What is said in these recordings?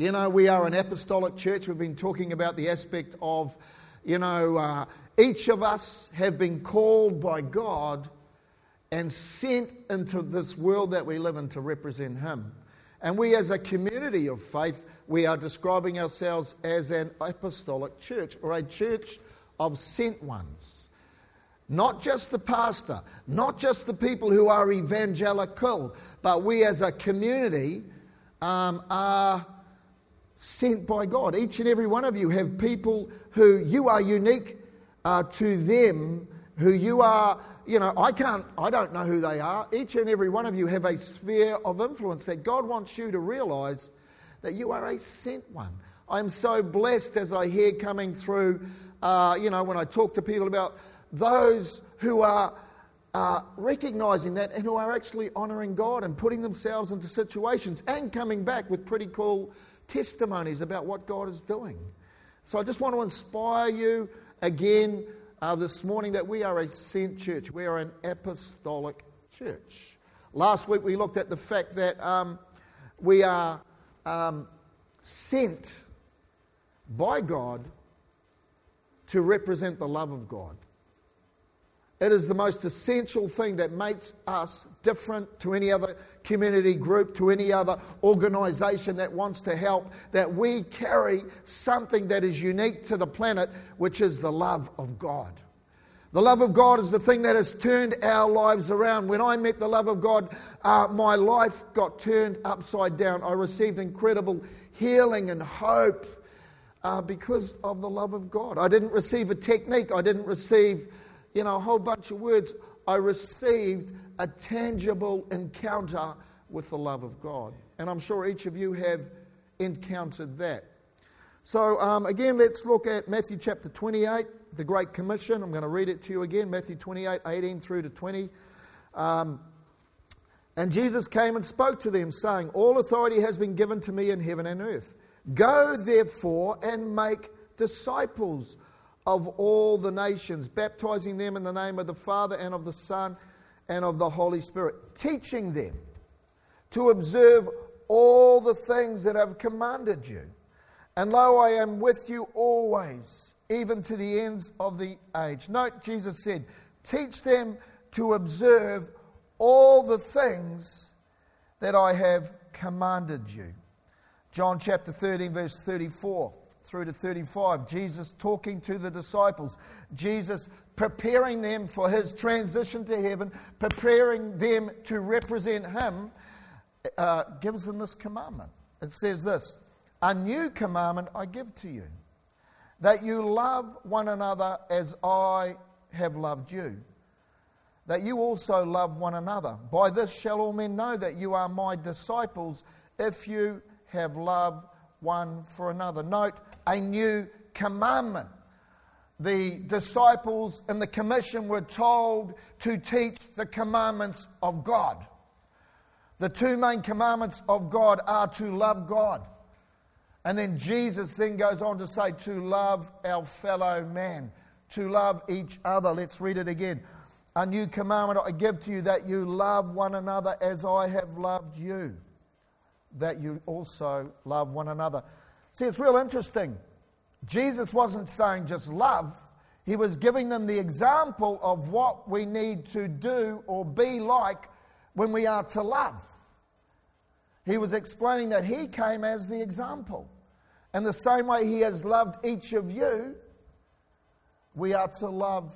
You know, we are an apostolic church. We've been talking about the aspect of, you know, uh, each of us have been called by God and sent into this world that we live in to represent Him. And we, as a community of faith, we are describing ourselves as an apostolic church or a church of sent ones. Not just the pastor, not just the people who are evangelical, but we as a community um, are sent by God. Each and every one of you have people who you are unique uh, to them, who you are, you know, I can't, I don't know who they are. Each and every one of you have a sphere of influence that God wants you to realize that you are a sent one. I'm so blessed as I hear coming through, uh, you know, when I talk to people about those who are uh, recognizing that and who are actually honoring God and putting themselves into situations and coming back with pretty cool testimonies about what God is doing. So I just want to inspire you again uh, this morning that we are a sent church. We are an apostolic church. Last week we looked at the fact that um, we are um, sent by God to represent the love of God. It is the most essential thing that makes us different to any other community group, to any other organization that wants to help, that we carry something that is unique to the planet, which is the love of God. The love of God is the thing that has turned our lives around. When I met the love of God, uh, my life got turned upside down. I received incredible healing and hope uh, because of the love of God. I didn't receive a technique, I didn't receive you know, a whole bunch of words, I received a tangible encounter with the love of God. And I'm sure each of you have encountered that. So, um, again, let's look at Matthew chapter 28, the Great Commission. I'm going to read it to you again Matthew 28, 18 through to 20. Um, and Jesus came and spoke to them, saying, All authority has been given to me in heaven and earth. Go, therefore, and make disciples of all the nations, baptizing them in the name of the Father and of the Son and of the Holy Spirit, teaching them to observe all the things that I've commanded you. And lo, I am with you always, even to the ends of the age. Note, Jesus said, Teach them to observe all the things that I have commanded you. John chapter 13, verse 34 through to 35. Jesus talking to the disciples. Jesus preparing them for his transition to heaven, preparing them to represent him, uh, gives them this commandment. It says this A new commandment I give to you, that you love one another as I have loved you. That you also love one another. By this shall all men know that you are my disciples if you have love one for another. Note, a new commandment. The disciples in the commission were told to teach the commandments of God. The two main commandments of God are to love God. And then Jesus then goes on to say to love our fellow man, to love each other. Let's read it again. A new commandment I give to you that you love one another as I have loved you, that you also love one another. See, it's real interesting. Jesus wasn't saying just love, he was giving them the example of what we need to do or be like when we are to love. He was explaining that he came as the example. And the same way he has loved each of you, we are to love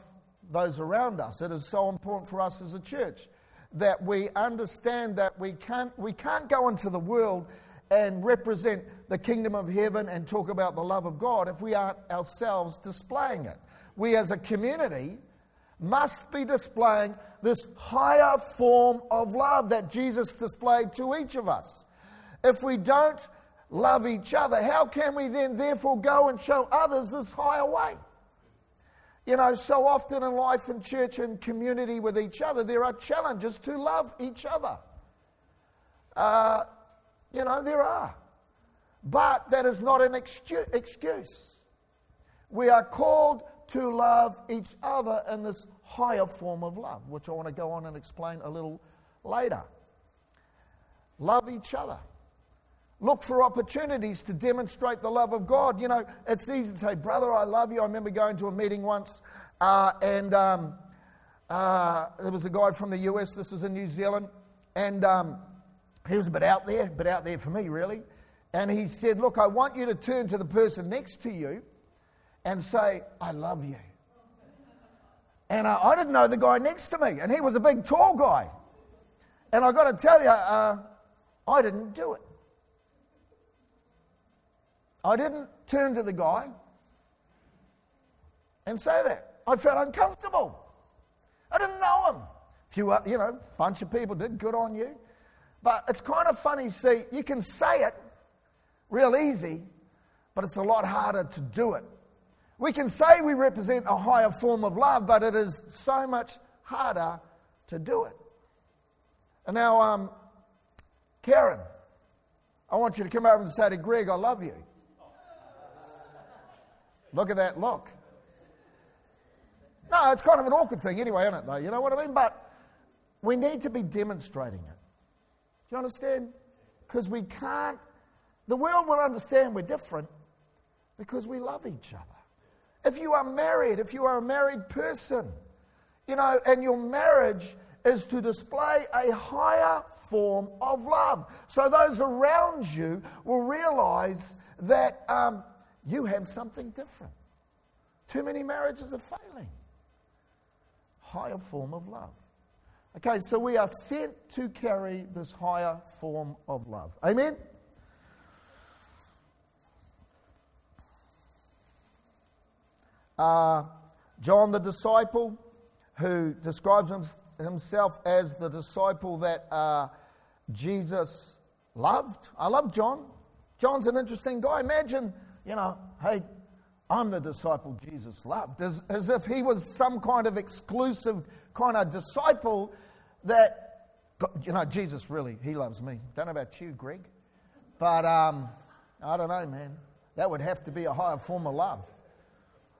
those around us. It is so important for us as a church that we understand that we can't, we can't go into the world and represent the kingdom of heaven and talk about the love of God if we aren't ourselves displaying it. We as a community must be displaying this higher form of love that Jesus displayed to each of us. If we don't love each other, how can we then therefore go and show others this higher way? You know, so often in life and church and community with each other, there are challenges to love each other. Uh, you know, there are. But that is not an excuse. We are called to love each other in this higher form of love, which I want to go on and explain a little later. Love each other. look for opportunities to demonstrate the love of God. You know, it's easy to say, Brother, I love you. I remember going to a meeting once, uh, and um, uh, there was a guy from the US, this was in New Zealand, and um, he was a bit out there, a bit out there for me, really. And he said, Look, I want you to turn to the person next to you and say, I love you. And uh, I didn't know the guy next to me, and he was a big, tall guy. And I got to tell you, uh, I didn't do it. I didn't turn to the guy and say that. I felt uncomfortable. I didn't know him. A few, uh, you know, a bunch of people did. Good on you. But it's kind of funny. See, you can say it real easy, but it's a lot harder to do it. We can say we represent a higher form of love, but it is so much harder to do it. And now, um, Karen, I want you to come over and say to Greg, I love you. Look at that look. No, it's kind of an awkward thing anyway, isn't it, though? You know what I mean? But we need to be demonstrating it. Do you understand? Because we can't, the world will understand we're different because we love each other. If you are married, if you are a married person, you know, and your marriage is to display a higher form of love. So those around you will realize that um, you have something different. Too many marriages are failing. Higher form of love. Okay, so we are sent to carry this higher form of love. Amen? Uh, John the disciple, who describes himself as the disciple that uh, Jesus loved. I love John. John's an interesting guy. Imagine you know, hey, I'm the disciple Jesus loved, as, as if he was some kind of exclusive kind of disciple that, you know, Jesus really, he loves me. Don't know about you, Greg, but um, I don't know, man. That would have to be a higher form of love.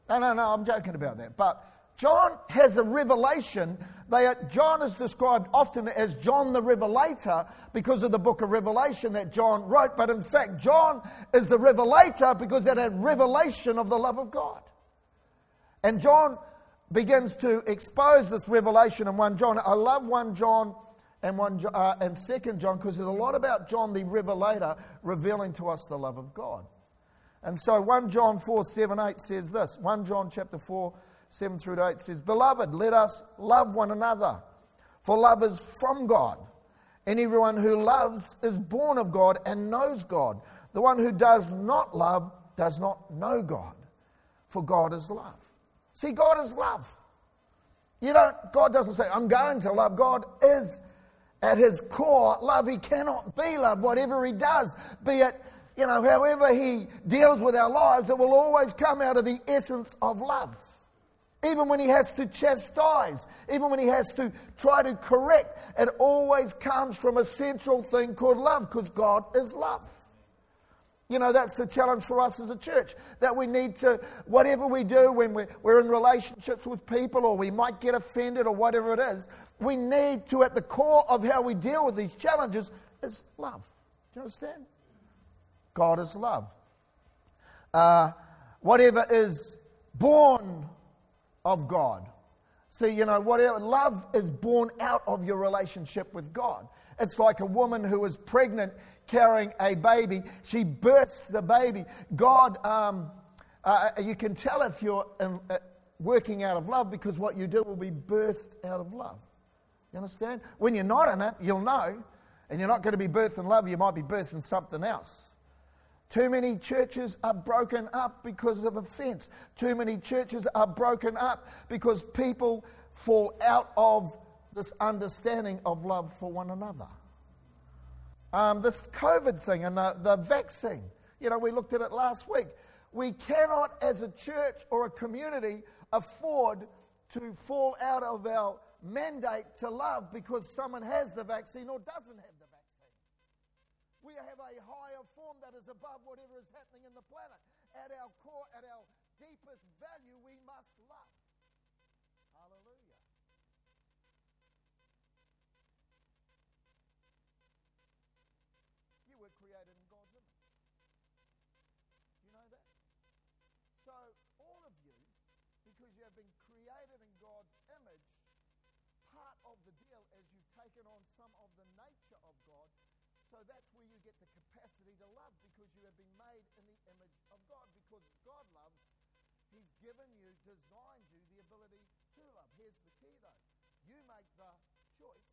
No, no, no, I'm joking about that. But John has a revelation. Are, John is described often as John the Revelator because of the book of Revelation that John wrote. But in fact, John is the Revelator because it had revelation of the love of God. And John begins to expose this revelation in 1 John. I love 1 John and, 1, uh, and 2 John because there's a lot about John the Revelator revealing to us the love of God. And so 1 John 4 7 8 says this 1 John chapter 4 7 through to 8 says, Beloved, let us love one another, for love is from God. Anyone who loves is born of God and knows God. The one who does not love does not know God, for God is love. See, God is love. You don't, God doesn't say, I'm going to love. God is at his core love. He cannot be love, whatever he does, be it, you know, however he deals with our lives, it will always come out of the essence of love. Even when he has to chastise, even when he has to try to correct, it always comes from a central thing called love because God is love. You know, that's the challenge for us as a church that we need to, whatever we do when we're, we're in relationships with people or we might get offended or whatever it is, we need to, at the core of how we deal with these challenges, is love. Do you understand? God is love. Uh, whatever is born of God. See, you know, whatever love is born out of your relationship with God. It's like a woman who is pregnant carrying a baby. She births the baby. God, um, uh, you can tell if you're in, uh, working out of love because what you do will be birthed out of love. You understand? When you're not in it, you'll know. And you're not going to be birthed in love, you might be birthed in something else. Too many churches are broken up because of offense. Too many churches are broken up because people fall out of this understanding of love for one another. Um, this COVID thing and the, the vaccine, you know, we looked at it last week. We cannot, as a church or a community, afford to fall out of our mandate to love because someone has the vaccine or doesn't have the vaccine. We have a that is above whatever is happening in the planet. At our core, at our deepest value, we must love. Hallelujah. You were created in God's image. You know that? So, all of you, because you have been created in God's image, part of the deal is you've taken on some of the nature so that's where you get the capacity to love because you have been made in the image of God. Because God loves, He's given you, designed you the ability to love. Here's the key though you make the choice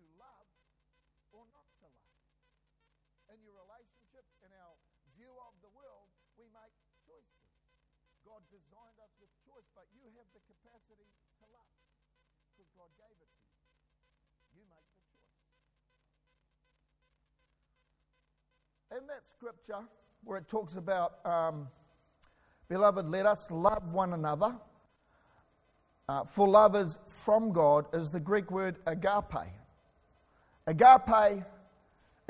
to love or not to love. In your relationships, in our view of the world, we make choices. God designed us with choice, but you have the capacity to love because God gave it In that scripture where it talks about, um, beloved, let us love one another. Uh, for love is from God, is the Greek word agape. Agape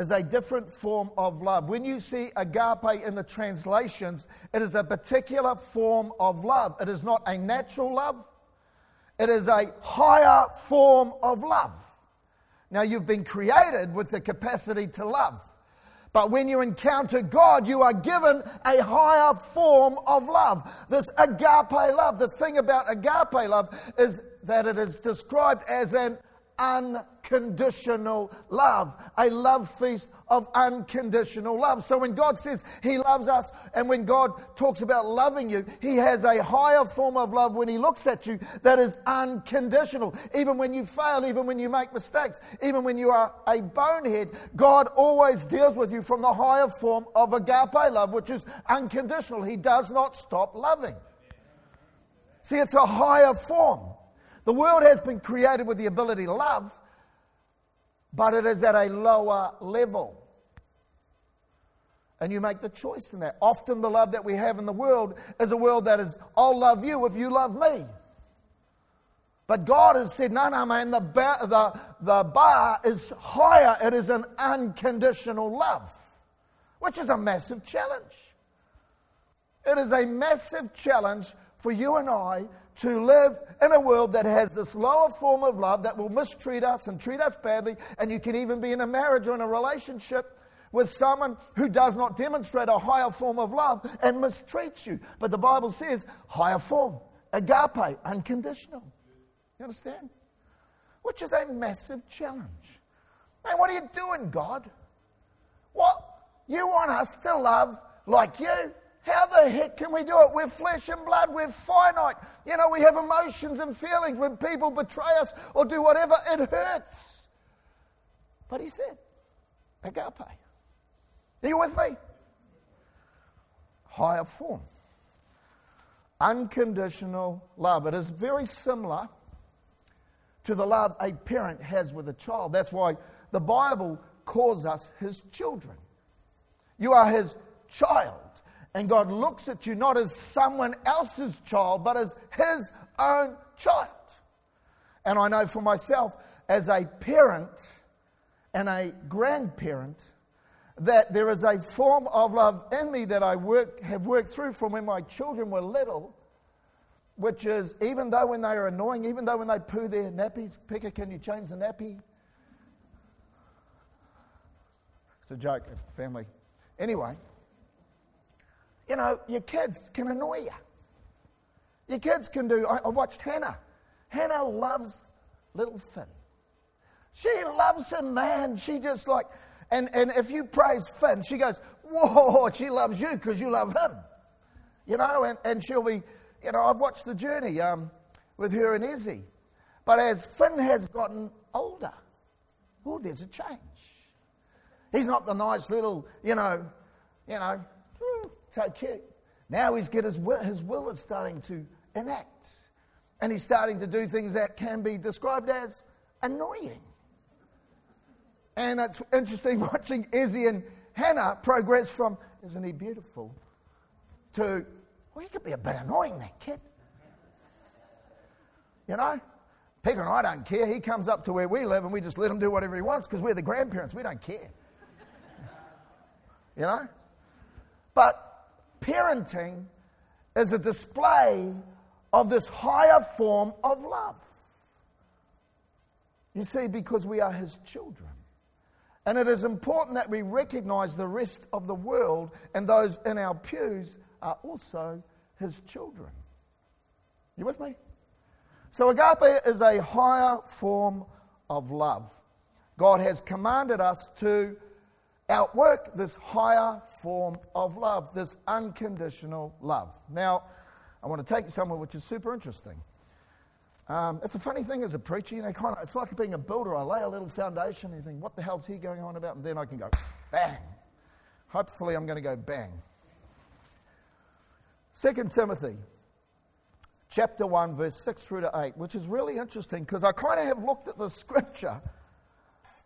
is a different form of love. When you see agape in the translations, it is a particular form of love. It is not a natural love, it is a higher form of love. Now, you've been created with the capacity to love. But when you encounter God, you are given a higher form of love. This agape love. The thing about agape love is that it is described as an unconditional love, a love feast of unconditional love. So when God says He loves us, and when God talks about loving you, He has a higher form of love when He looks at you that is unconditional. Even when you fail, even when you make mistakes, even when you are a bonehead, God always deals with you from the higher form of agape love, which is unconditional. He does not stop loving. See, it's a higher form. The world has been created with the ability to love, but it is at a lower level. And you make the choice in that. Often, the love that we have in the world is a world that is, I'll love you if you love me. But God has said, no, no, man, the bar, the, the bar is higher. It is an unconditional love, which is a massive challenge. It is a massive challenge for you and I to live in a world that has this lower form of love that will mistreat us and treat us badly. And you can even be in a marriage or in a relationship with someone who does not demonstrate a higher form of love and mistreats you. But the Bible says higher form, agape, unconditional. You understand? Which is a massive challenge. Man, what are you doing, God? What? You want us to love like you? How the heck can we do it? We're flesh and blood. We're finite. You know, we have emotions and feelings. When people betray us or do whatever, it hurts. But he said, agape. Are you with me? Higher form. Unconditional love. It is very similar to the love a parent has with a child. That's why the Bible calls us his children. You are his child. And God looks at you not as someone else's child, but as His own child. And I know for myself, as a parent and a grandparent, that there is a form of love in me that I work, have worked through from when my children were little, which is even though when they are annoying, even though when they poo their nappies, Picker, can you change the nappy? It's a joke, family. Anyway, you know, your kids can annoy you. Your kids can do. I, I watched Hannah. Hannah loves little Finn. She loves him, man. She just like, and, and if you praise Finn, she goes, Whoa, she loves you because you love him. You know, and, and she'll be, you know, I've watched the journey um, with her and Izzy. But as Finn has gotten older, oh, there's a change. He's not the nice little, you know, you know, cute. Now he's get his will, his will is starting to enact. And he's starting to do things that can be described as annoying. And it's interesting watching Izzy and Hannah progress from, isn't he beautiful, to, well, he could be a bit annoying, that kid. You know? Peter and I don't care. He comes up to where we live and we just let him do whatever he wants because we're the grandparents. We don't care. You know? But parenting is a display of this higher form of love. You see, because we are his children. And it is important that we recognize the rest of the world and those in our pews are also his children. You with me? So, agape is a higher form of love. God has commanded us to outwork this higher form of love, this unconditional love. Now, I want to take you somewhere which is super interesting. Um, it's a funny thing as a preacher, you know, kind of, it's like being a builder. I lay a little foundation and you think, what the hell's he going on about? And then I can go bang. Hopefully, I'm going to go bang. 2 Timothy chapter 1, verse 6 through to 8, which is really interesting because I kind of have looked at the scripture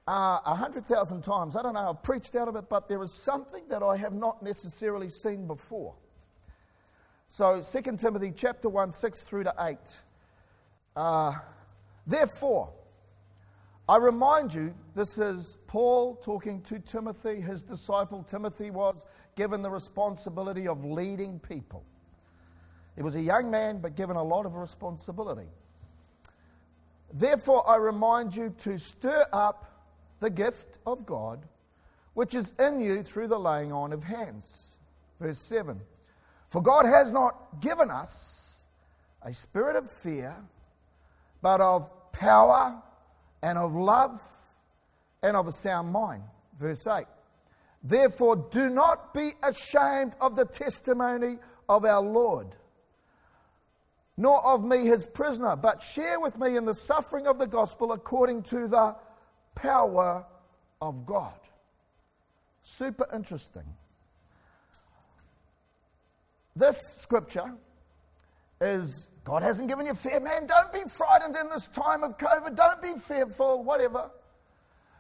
uh, a uh, hundred thousand times. I don't know, I've preached out of it, but there is something that I have not necessarily seen before. So, 2 Timothy chapter 1, 6 through to 8. Uh, Therefore, I remind you, this is Paul talking to Timothy. His disciple Timothy was given the responsibility of leading people. He was a young man, but given a lot of responsibility. Therefore, I remind you to stir up the gift of God, which is in you through the laying on of hands. Verse 7 For God has not given us a spirit of fear, but of power and of love and of a sound mind. Verse 8 Therefore, do not be ashamed of the testimony of our Lord nor of me his prisoner, but share with me in the suffering of the gospel according to the power of God. Super interesting. This scripture is God hasn't given you fear, man. Don't be frightened in this time of COVID. Don't be fearful, whatever.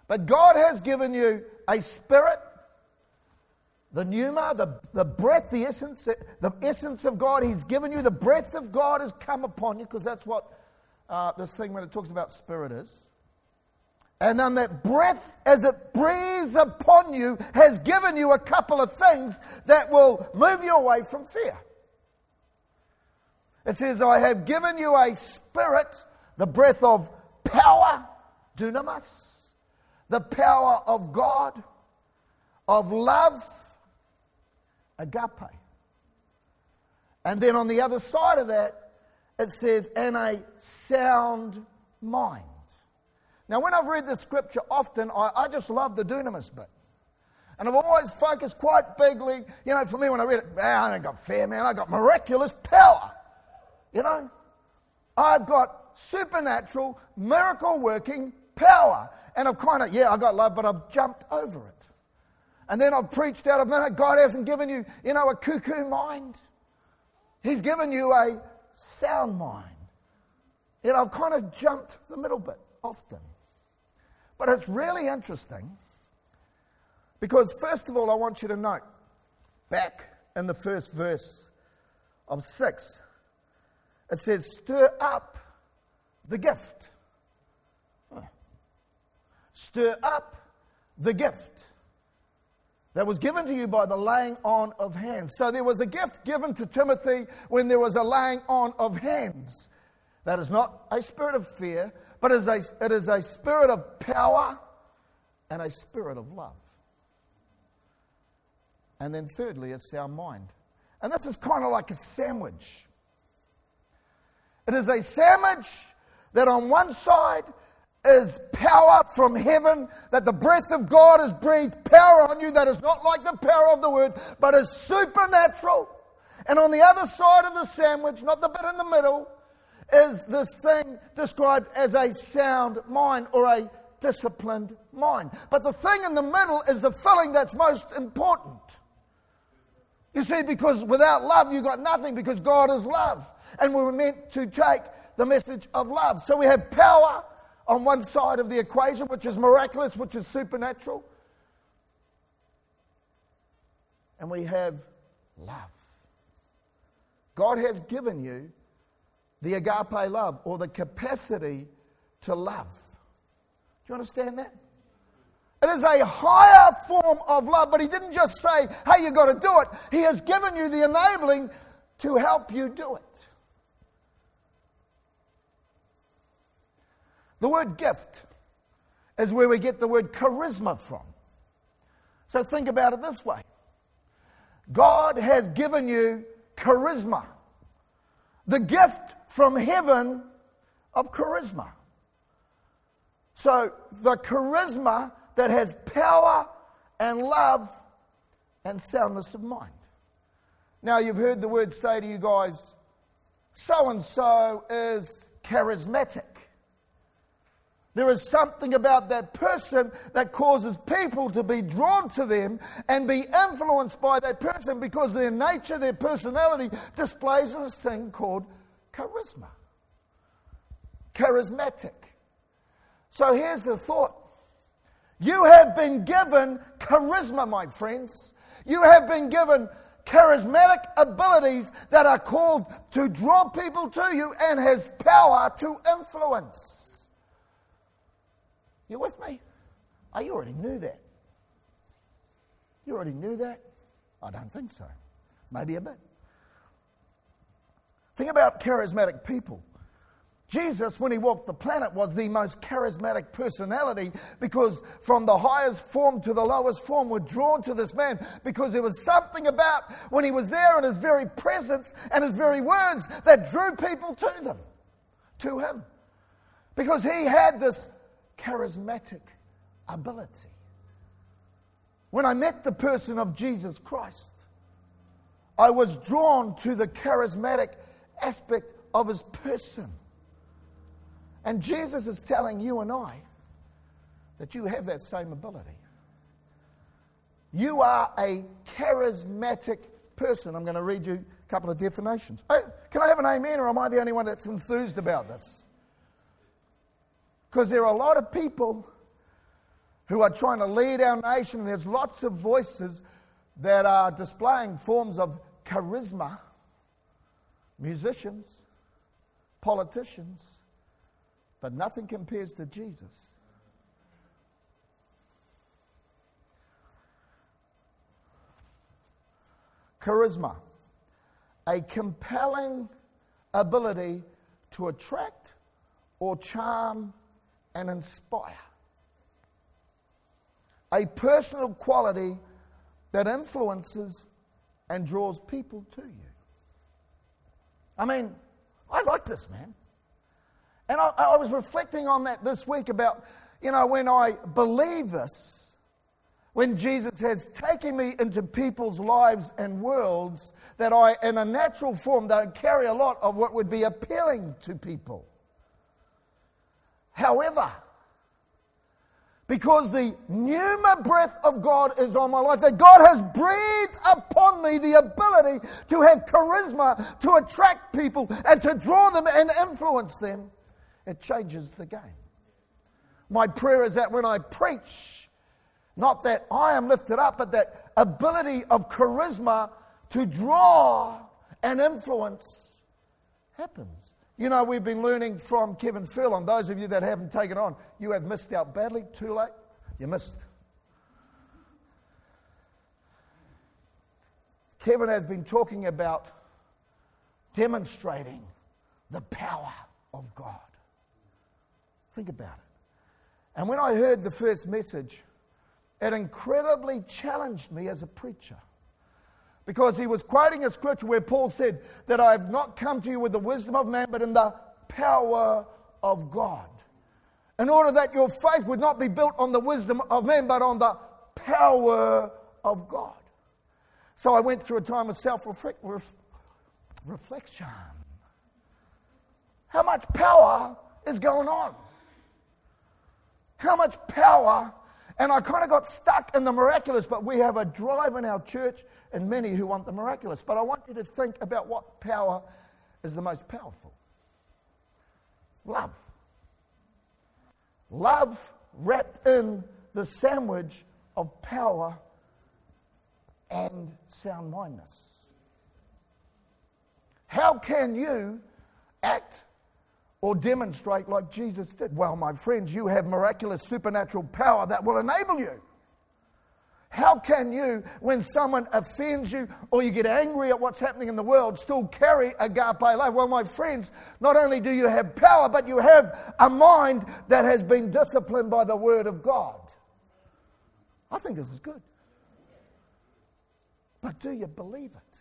But God has given you a spirit the pneuma, the, the breath, the essence, the essence of God, He's given you. The breath of God has come upon you, because that's what uh, this thing when it talks about spirit is. And then that breath, as it breathes upon you, has given you a couple of things that will move you away from fear. It says, I have given you a spirit, the breath of power, dunamis, the power of God, of love, agape. And then on the other side of that, it says, and a sound mind. Now, when I've read the scripture often, I, I just love the dunamis bit. And I've always focused quite bigly, you know, for me when I read it, man, I ain't got fear, man, I got miraculous power. You know? I've got supernatural, miracle working power. And I've kind of, yeah, I got love, but I've jumped over it. And then I've preached out of that. God hasn't given you, you know, a cuckoo mind. He's given you a sound mind. You know, I've kind of jumped the middle bit often. But it's really interesting because, first of all, I want you to note back in the first verse of 6, it says, Stir up the gift. Stir up the gift that was given to you by the laying on of hands. So there was a gift given to Timothy when there was a laying on of hands. That is not a spirit of fear, but it is a, it is a spirit of power and a spirit of love. And then, thirdly, it's our mind. And this is kind of like a sandwich. It is a sandwich that on one side is power from heaven, that the breath of God has breathed power on you that is not like the power of the word, but is supernatural. And on the other side of the sandwich, not the bit in the middle, is this thing described as a sound mind or a disciplined mind. But the thing in the middle is the filling that's most important. You see, because without love, you've got nothing, because God is love. And we were meant to take the message of love. So we have power on one side of the equation, which is miraculous, which is supernatural. And we have love. God has given you the agape love or the capacity to love. Do you understand that? It is a higher form of love, but He didn't just say, hey, you've got to do it. He has given you the enabling to help you do it. The word gift is where we get the word charisma from. So think about it this way God has given you charisma. The gift from heaven of charisma. So, the charisma that has power and love and soundness of mind. Now, you've heard the word say to you guys, so and so is charismatic. There is something about that person that causes people to be drawn to them and be influenced by that person because their nature, their personality displays this thing called charisma. Charismatic. So here's the thought you have been given charisma, my friends. You have been given charismatic abilities that are called to draw people to you and has power to influence. You with me? Oh, you already knew that. You already knew that? I don't think so. Maybe a bit. Think about charismatic people. Jesus, when he walked the planet, was the most charismatic personality because from the highest form to the lowest form were drawn to this man because there was something about when he was there and his very presence and his very words that drew people to them, to him. Because he had this charismatic ability. When I met the person of Jesus Christ, I was drawn to the charismatic aspect of his person. And Jesus is telling you and I that you have that same ability. You are a charismatic person. I'm going to read you a couple of definitions. Oh, can I have an amen, or am I the only one that's enthused about this? Because there are a lot of people who are trying to lead our nation. There's lots of voices that are displaying forms of charisma musicians, politicians, but nothing compares to Jesus. Charisma, a compelling ability to attract or charm and inspire. A personal quality that influences and draws people to you. I mean, I like this, man. And I, I was reflecting on that this week about, you know, when I believe this, when Jesus has taken me into people's lives and worlds that I, in a natural form, don't carry a lot of what would be appealing to people. However, because the pneuma breath of God is on my life, that God has breathed upon me the ability to have charisma, to attract people, and to draw them and influence them, it changes the game. My prayer is that when I preach, not that I am lifted up, but that ability of charisma to draw and influence happens. You know, we've been learning from Kevin Furlong. Those of you that haven't taken on, you have missed out badly. Too late. You missed. Kevin has been talking about demonstrating the power of God. Think about it. And when I heard the first message, it incredibly challenged me as a preacher. Because he was quoting a scripture where Paul said that I have not come to you with the wisdom of man, but in the power of God. In order that your faith would not be built on the wisdom of men, but on the power of God. So I went through a time of self reflection. How much power is going on? How much power and I kind of got stuck in the miraculous, but we have a drive in our church and many who want the miraculous. But I want you to think about what power is the most powerful love. Love wrapped in the sandwich of power and sound mindness. How can you act or demonstrate like Jesus did? Well, my friends, you have miraculous supernatural power that will enable you. How can you, when someone offends you or you get angry at what's happening in the world, still carry agape love? Well, my friends, not only do you have power, but you have a mind that has been disciplined by the Word of God. I think this is good. But do you believe it?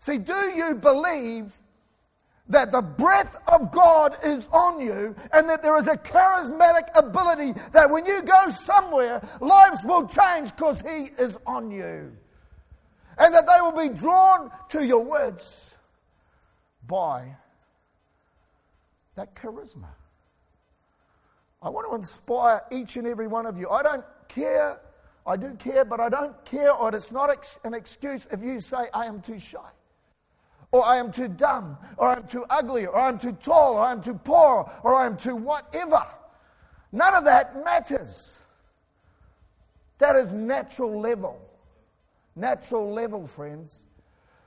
See, do you believe that the breath of God is on you and that there is a charismatic ability that when you go somewhere, lives will change because He is on you. And that they will be drawn to your words by that charisma. I want to inspire each and every one of you. I don't care. I do care, but I don't care, or it's not an excuse if you say, I am too shy or I am too dumb, or I'm too ugly, or I'm too tall, or I'm too poor, or I'm too whatever. None of that matters. That is natural level. Natural level, friends.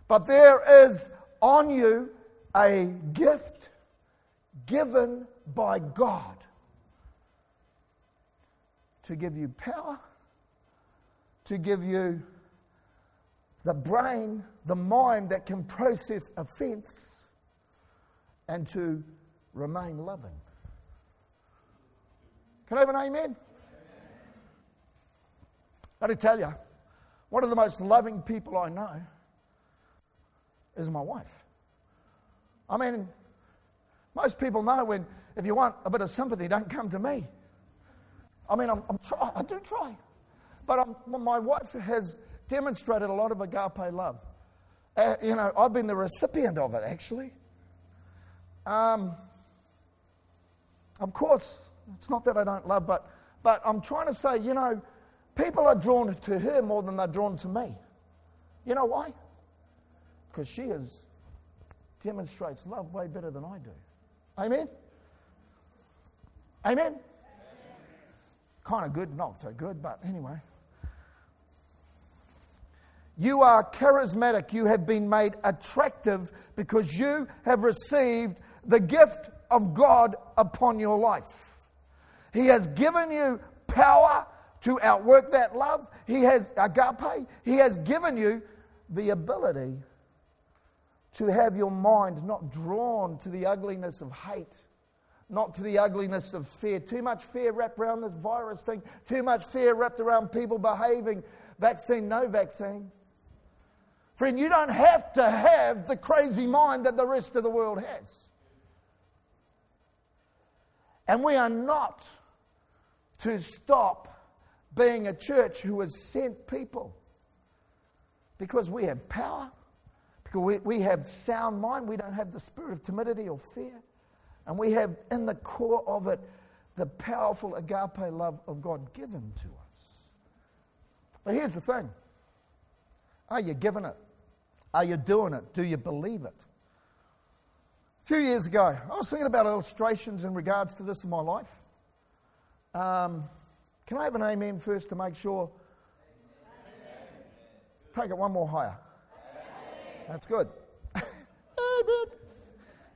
But there is on you a gift given by God to give you power, to give you the brain, the mind that can process offense and to remain loving. Can I have an amen? Got to tell you, one of the most loving people I know is my wife. I mean, most people know when, if you want a bit of sympathy, don't come to me. I mean, I'm, I'm try, I do try. But I'm, my wife has demonstrated a lot of agape love. Uh, you know, I've been the recipient of it, actually. Um, of course, it's not that I don't love, but, but I'm trying to say, you know, people are drawn to her more than they're drawn to me. You know why? Because she is, demonstrates love way better than I do. Amen? Amen? Amen. Kind of good, not so good, but anyway. You are charismatic. You have been made attractive because you have received the gift of God upon your life. He has given you power to outwork that love. He has agape. He has given you the ability to have your mind not drawn to the ugliness of hate, not to the ugliness of fear. Too much fear wrapped around this virus thing, too much fear wrapped around people behaving vaccine, no vaccine. Friend, you don't have to have the crazy mind that the rest of the world has. And we are not to stop being a church who has sent people because we have power, because we, we have sound mind, we don't have the spirit of timidity or fear, and we have in the core of it the powerful agape love of God given to us. But here's the thing are you giving it? Are you doing it? Do you believe it? A few years ago, I was thinking about illustrations in regards to this in my life. Um, can I have an amen first to make sure? Amen. Take it one more higher. Amen. That's good. amen.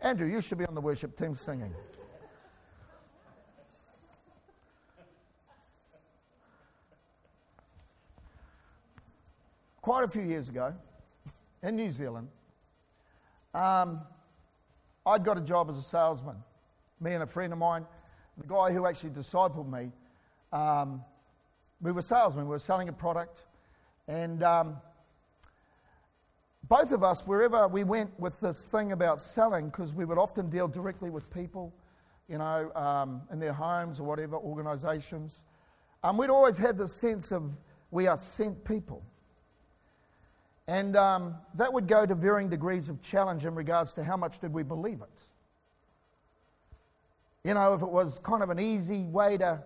Andrew, you should be on the worship team singing. Quite a few years ago, in New Zealand, um, I'd got a job as a salesman. Me and a friend of mine, the guy who actually discipled me, um, we were salesmen. We were selling a product. And um, both of us, wherever we went with this thing about selling, because we would often deal directly with people, you know, um, in their homes or whatever, organizations, um, we'd always had this sense of we are sent people. And um, that would go to varying degrees of challenge in regards to how much did we believe it. You know, if it was kind of an easy way to,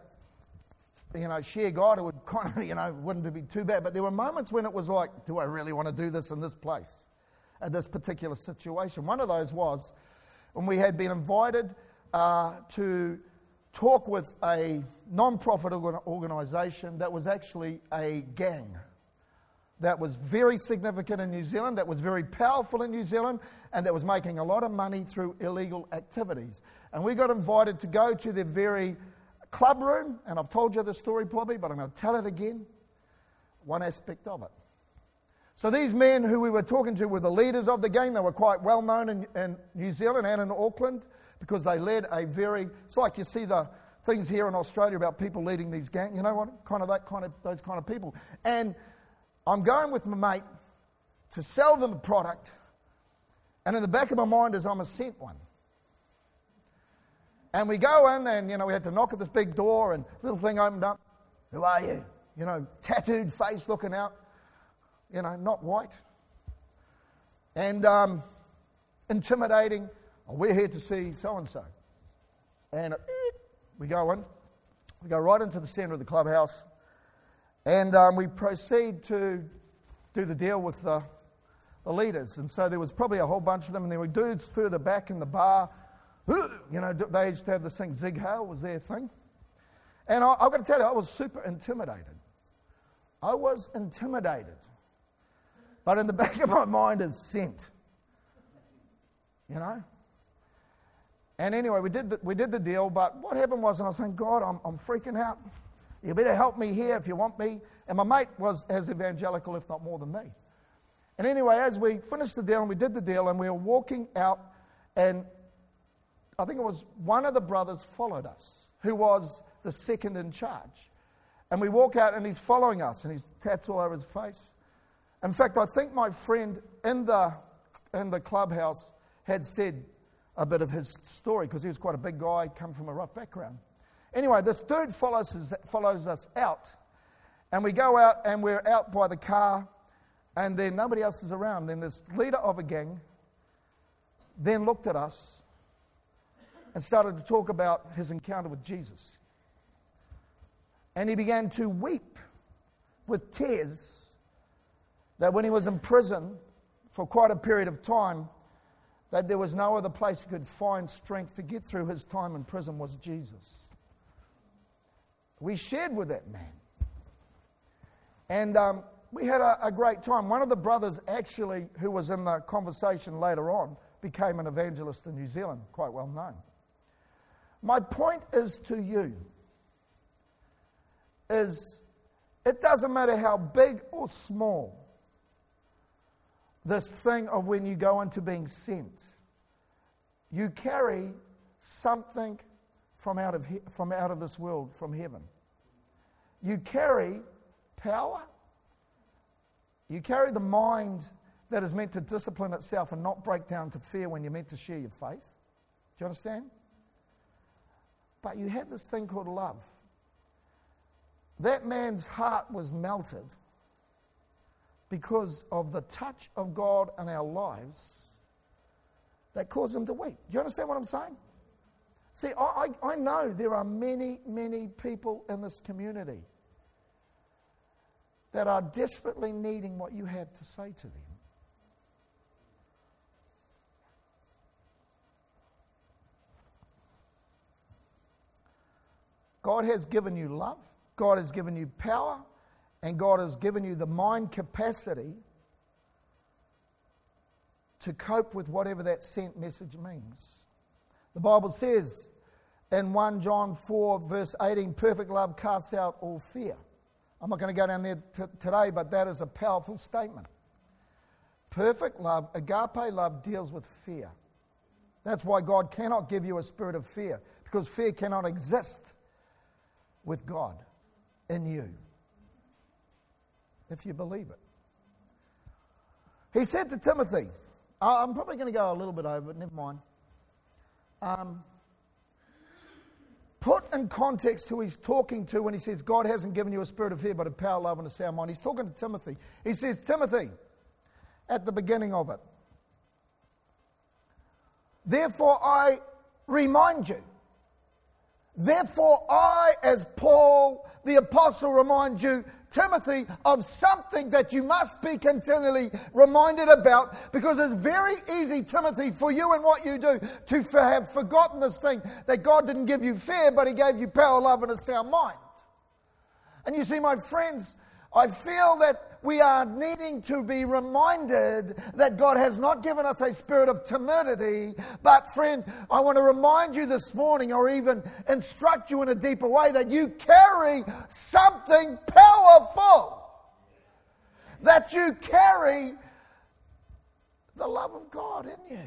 you know, share God, it would kind of, you know, wouldn't be too bad. But there were moments when it was like, do I really want to do this in this place, at this particular situation? One of those was when we had been invited uh, to talk with a non profit organization that was actually a gang that was very significant in New Zealand, that was very powerful in New Zealand, and that was making a lot of money through illegal activities. And we got invited to go to their very club room, and I've told you the story probably, but I'm going to tell it again. One aspect of it. So these men who we were talking to were the leaders of the gang. They were quite well known in, in New Zealand and in Auckland because they led a very, it's like you see the things here in Australia about people leading these gangs, you know what? Kind of that kind of, those kind of people. And I'm going with my mate to sell them a product, And in the back of my mind is I'm a sent one. And we go in, and you know, we had to knock at this big door, and little thing opened up. Who are you? You know, tattooed face looking out. You know, not white. And um, intimidating. Oh, we're here to see so and so. And uh, we go in. We go right into the centre of the clubhouse. And um, we proceed to do the deal with the, the leaders. And so there was probably a whole bunch of them. And there were dudes further back in the bar you know, they used to have this thing, Sieg Heil was their thing. And I, I've got to tell you, I was super intimidated. I was intimidated. But in the back of my mind is sent. You know? And anyway, we did the, we did the deal, but what happened was, and I was saying, God, I'm, I'm freaking out. You better help me here if you want me. And my mate was as evangelical, if not more than me. And anyway, as we finished the deal and we did the deal, and we were walking out, and I think it was one of the brothers followed us, who was the second in charge. And we walk out and he's following us and he's tats all over his face. In fact, I think my friend in the, in the clubhouse had said a bit of his story because he was quite a big guy, come from a rough background. Anyway, this dude follows us, follows us out. And we go out and we're out by the car and then nobody else is around. Then this leader of a gang then looked at us and started to talk about his encounter with Jesus. And he began to weep with tears that when he was in prison for quite a period of time, that there was no other place he could find strength to get through his time in prison was Jesus. We shared with that man. And um, we had a, a great time. One of the brothers, actually, who was in the conversation later on, became an evangelist in New Zealand, quite well known. My point is to you is it doesn't matter how big or small this thing of when you go into being sent, you carry something from out of, he, from out of this world, from heaven. You carry power. You carry the mind that is meant to discipline itself and not break down to fear when you're meant to share your faith. Do you understand? But you have this thing called love. That man's heart was melted because of the touch of God in our lives that caused him to weep. Do you understand what I'm saying? See, I, I, know there are many, many people in this community that are desperately needing what you have to say to them. God has given you love, God has given you power, and God has given you the mind capacity to cope with whatever that sent message means. The Bible says in 1 John 4, verse 18, perfect love casts out all fear. I'm not going to go down there t- today, but that is a powerful statement. Perfect love, agape love, deals with fear. That's why God cannot give you a spirit of fear, because fear cannot exist with God in you, if you believe it. He said to Timothy, I'm probably going to go a little bit over, but never mind. Um, put in context who he's talking to when he says, God hasn't given you a spirit of fear, but a power, love, and a sound mind. He's talking to Timothy. He says, Timothy, at the beginning of it, therefore I remind you Therefore, I, as Paul the Apostle, remind you, Timothy, of something that you must be continually reminded about because it's very easy, Timothy, for you and what you do to have forgotten this thing that God didn't give you fear, but He gave you power, love, and a sound mind. And you see, my friends, I feel that we are needing to be reminded that God has not given us a spirit of timidity. But, friend, I want to remind you this morning, or even instruct you in a deeper way, that you carry something powerful. That you carry the love of God in you.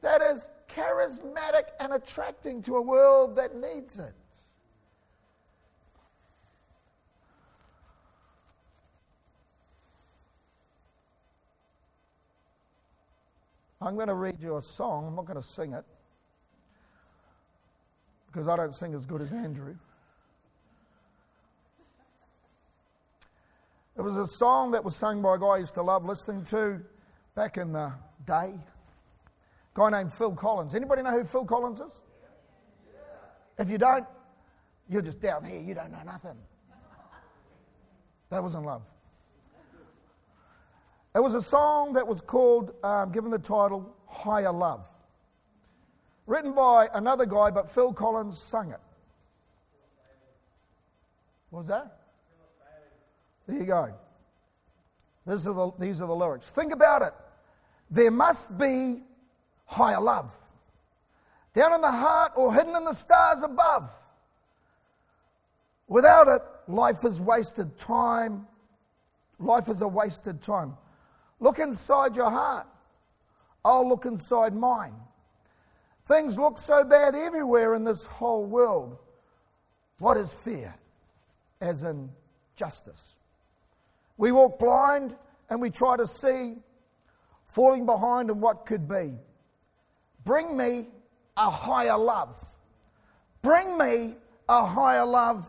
That is charismatic and attracting to a world that needs it. I'm going to read you a song. I'm not going to sing it because I don't sing as good as Andrew. It was a song that was sung by a guy I used to love listening to back in the day. A guy named Phil Collins. Anybody know who Phil Collins is? If you don't, you're just down here. You don't know nothing. That was in love. It was a song that was called, um, given the title, Higher Love. Written by another guy, but Phil Collins sung it. What was that? There you go. These are, the, these are the lyrics. Think about it. There must be higher love. Down in the heart or hidden in the stars above. Without it, life is wasted time. Life is a wasted time. Look inside your heart. I'll look inside mine. Things look so bad everywhere in this whole world. What is fear? As in justice. We walk blind and we try to see, falling behind in what could be. Bring me a higher love. Bring me a higher love.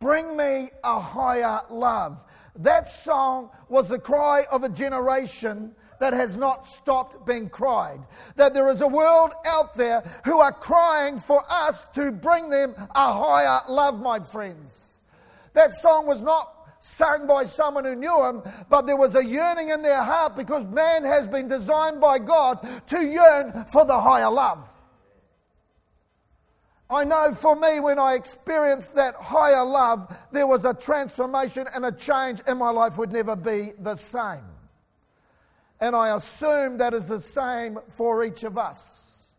Bring me a higher love. That song was the cry of a generation that has not stopped being cried. That there is a world out there who are crying for us to bring them a higher love, my friends. That song was not sung by someone who knew him, but there was a yearning in their heart because man has been designed by God to yearn for the higher love. I know for me, when I experienced that higher love, there was a transformation and a change, and my life would never be the same. And I assume that is the same for each of us.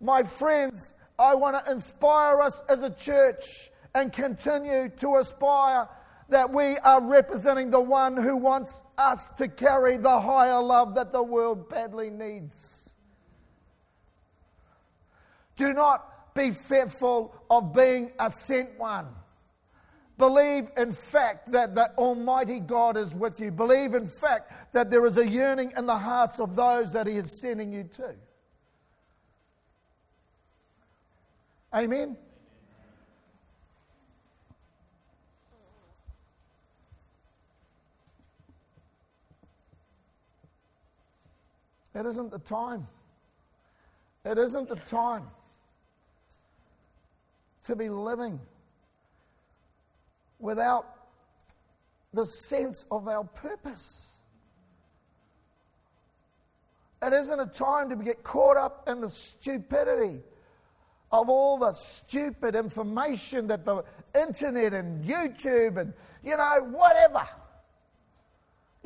My friends, I want to inspire us as a church and continue to aspire that we are representing the one who wants us to carry the higher love that the world badly needs. Do not be fearful of being a sent one. Believe in fact that the Almighty God is with you. Believe in fact that there is a yearning in the hearts of those that He is sending you to. Amen. It isn't the time. It isn't the time to be living without the sense of our purpose. It isn't a time to get caught up in the stupidity of all the stupid information that the internet and YouTube and, you know, whatever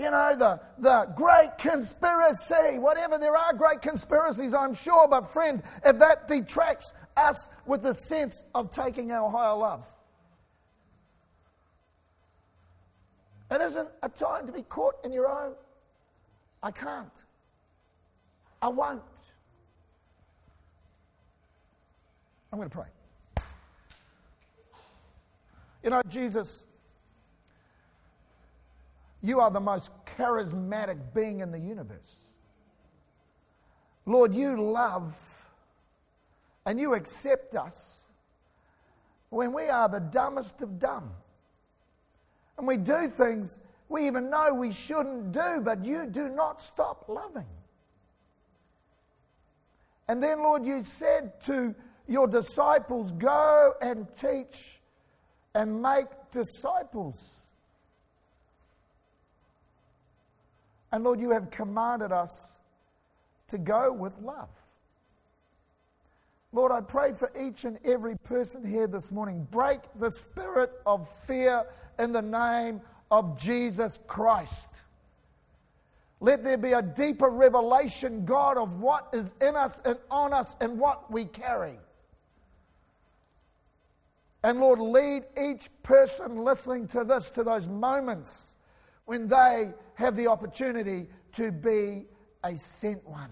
you know, the, the great conspiracy, whatever. There are great conspiracies, I'm sure, but friend, if that detracts us with the sense of taking our higher love, it isn't a time to be caught in your own. I can't. I won't. I'm going to pray. You know, Jesus you are the most charismatic being in the universe. Lord, you love and you accept us when we are the dumbest of dumb. And we do things we even know we shouldn't do, but you do not stop loving. And then, Lord, you said to your disciples, Go and teach and make disciples. And Lord, you have commanded us to go with love. Lord, I pray for each and every person here this morning. Break the spirit of fear in the name of Jesus Christ. Let there be a deeper revelation, God, of what is in us and on us and what we carry. And Lord, lead each person listening to this to those moments when they have the opportunity to be a sent one.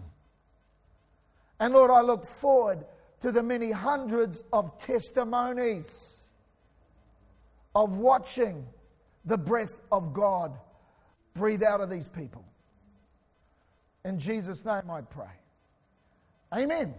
And Lord, I look forward to the many hundreds of testimonies of watching the breath of God breathe out of these people. In Jesus' name I pray. Amen.